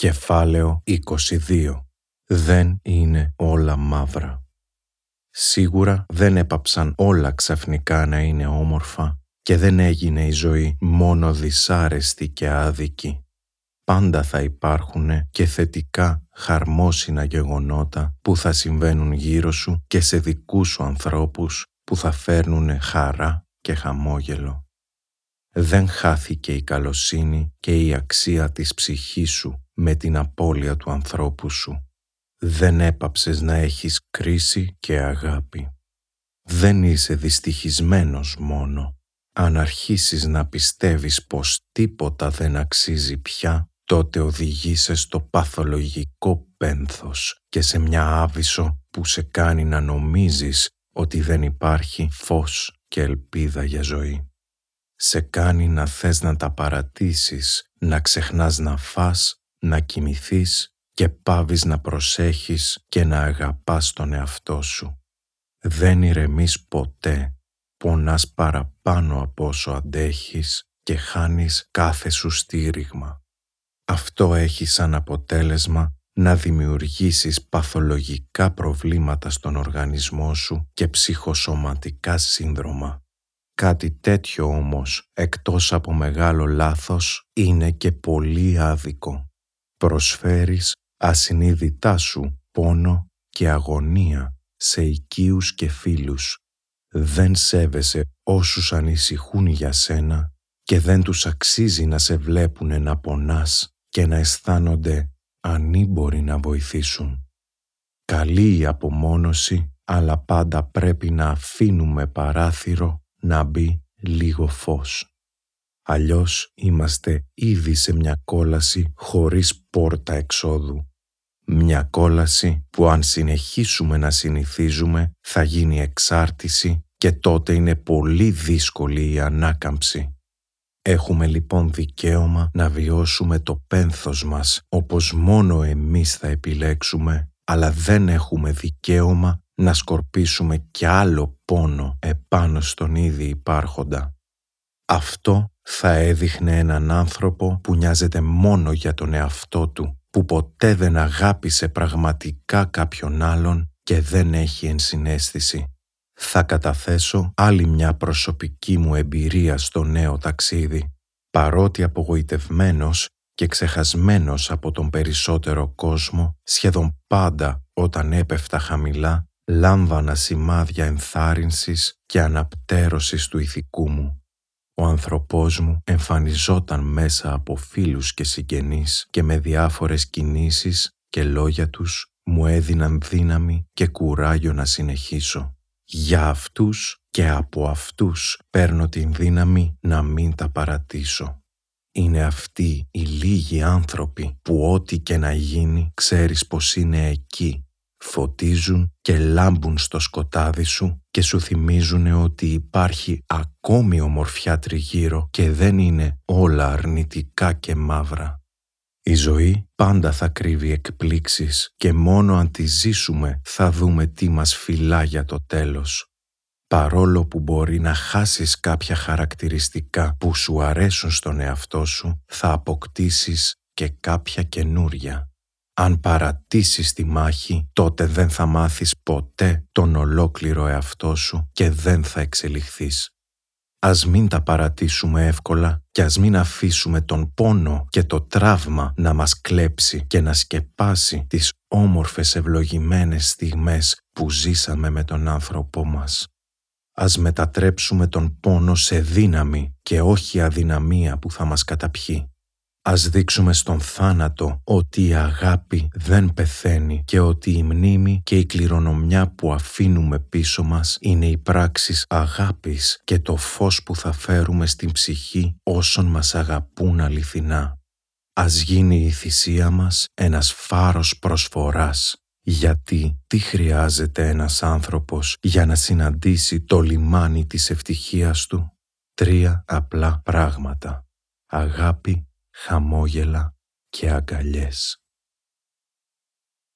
Κεφάλαιο 22 Δεν είναι όλα μαύρα. Σίγουρα δεν έπαψαν όλα ξαφνικά να είναι όμορφα και δεν έγινε η ζωή μόνο δυσάρεστη και άδικη. Πάντα θα υπάρχουν και θετικά χαρμόσυνα γεγονότα που θα συμβαίνουν γύρω σου και σε δικούς σου ανθρώπους που θα φέρνουν χαρά και χαμόγελο. Δεν χάθηκε η καλοσύνη και η αξία της ψυχής σου με την απώλεια του ανθρώπου σου. Δεν έπαψες να έχεις κρίση και αγάπη. Δεν είσαι δυστυχισμένος μόνο. Αν αρχίσεις να πιστεύεις πως τίποτα δεν αξίζει πια, τότε οδηγείσαι στο παθολογικό πένθος και σε μια άβυσο που σε κάνει να νομίζεις ότι δεν υπάρχει φως και ελπίδα για ζωή. Σε κάνει να θες να τα παρατήσεις, να ξεχνάς να φας να κοιμηθείς και πάβεις να προσέχεις και να αγαπάς τον εαυτό σου. Δεν ηρεμείς ποτέ, πονάς παραπάνω από όσο αντέχεις και χάνεις κάθε σου στήριγμα. Αυτό έχει σαν αποτέλεσμα να δημιουργήσεις παθολογικά προβλήματα στον οργανισμό σου και ψυχοσωματικά σύνδρομα. Κάτι τέτοιο όμως, εκτός από μεγάλο λάθος, είναι και πολύ άδικο προσφέρεις ασυνείδητά σου πόνο και αγωνία σε οικείους και φίλους. Δεν σέβεσαι όσους ανησυχούν για σένα και δεν τους αξίζει να σε βλέπουνε να πονάς και να αισθάνονται ανήμποροι να βοηθήσουν. Καλή η απομόνωση, αλλά πάντα πρέπει να αφήνουμε παράθυρο να μπει λίγο φως αλλιώς είμαστε ήδη σε μια κόλαση χωρίς πόρτα εξόδου. Μια κόλαση που αν συνεχίσουμε να συνηθίζουμε θα γίνει εξάρτηση και τότε είναι πολύ δύσκολη η ανάκαμψη. Έχουμε λοιπόν δικαίωμα να βιώσουμε το πένθος μας όπως μόνο εμείς θα επιλέξουμε, αλλά δεν έχουμε δικαίωμα να σκορπίσουμε κι άλλο πόνο επάνω στον ήδη υπάρχοντα. Αυτό θα έδειχνε έναν άνθρωπο που νοιάζεται μόνο για τον εαυτό του, που ποτέ δεν αγάπησε πραγματικά κάποιον άλλον και δεν έχει ενσυναίσθηση. Θα καταθέσω άλλη μια προσωπική μου εμπειρία στο νέο ταξίδι. Παρότι απογοητευμένος και ξεχασμένος από τον περισσότερο κόσμο, σχεδόν πάντα όταν έπεφτα χαμηλά, λάμβανα σημάδια ενθάρρυνσης και αναπτέρωσης του ηθικού μου. Ο ανθρωπός μου εμφανιζόταν μέσα από φίλους και συγγενείς και με διάφορες κινήσεις και λόγια τους μου έδιναν δύναμη και κουράγιο να συνεχίσω. Για αυτούς και από αυτούς παίρνω την δύναμη να μην τα παρατήσω. Είναι αυτοί οι λίγοι άνθρωποι που ό,τι και να γίνει ξέρεις πως είναι εκεί φωτίζουν και λάμπουν στο σκοτάδι σου και σου θυμίζουν ότι υπάρχει ακόμη ομορφιά τριγύρω και δεν είναι όλα αρνητικά και μαύρα. Η ζωή πάντα θα κρύβει εκπλήξεις και μόνο αν τη ζήσουμε θα δούμε τι μας φυλά για το τέλος. Παρόλο που μπορεί να χάσεις κάποια χαρακτηριστικά που σου αρέσουν στον εαυτό σου, θα αποκτήσεις και κάποια καινούρια. Αν παρατήσεις τη μάχη, τότε δεν θα μάθεις ποτέ τον ολόκληρο εαυτό σου και δεν θα εξελιχθείς. Ας μην τα παρατήσουμε εύκολα και ας μην αφήσουμε τον πόνο και το τραύμα να μας κλέψει και να σκεπάσει τις όμορφες ευλογημένες στιγμές που ζήσαμε με τον άνθρωπό μας. Ας μετατρέψουμε τον πόνο σε δύναμη και όχι αδυναμία που θα μας καταπιεί. Ας δείξουμε στον θάνατο ότι η αγάπη δεν πεθαίνει και ότι η μνήμη και η κληρονομιά που αφήνουμε πίσω μας είναι οι πράξεις αγάπης και το φως που θα φέρουμε στην ψυχή όσων μας αγαπούν αληθινά. Ας γίνει η θυσία μας ένας φάρος προσφοράς, γιατί τι χρειάζεται ένας άνθρωπος για να συναντήσει το λιμάνι της ευτυχίας του; Τρία απλά πράγματα. Αγάπη, χαμόγελα και αγκαλιές.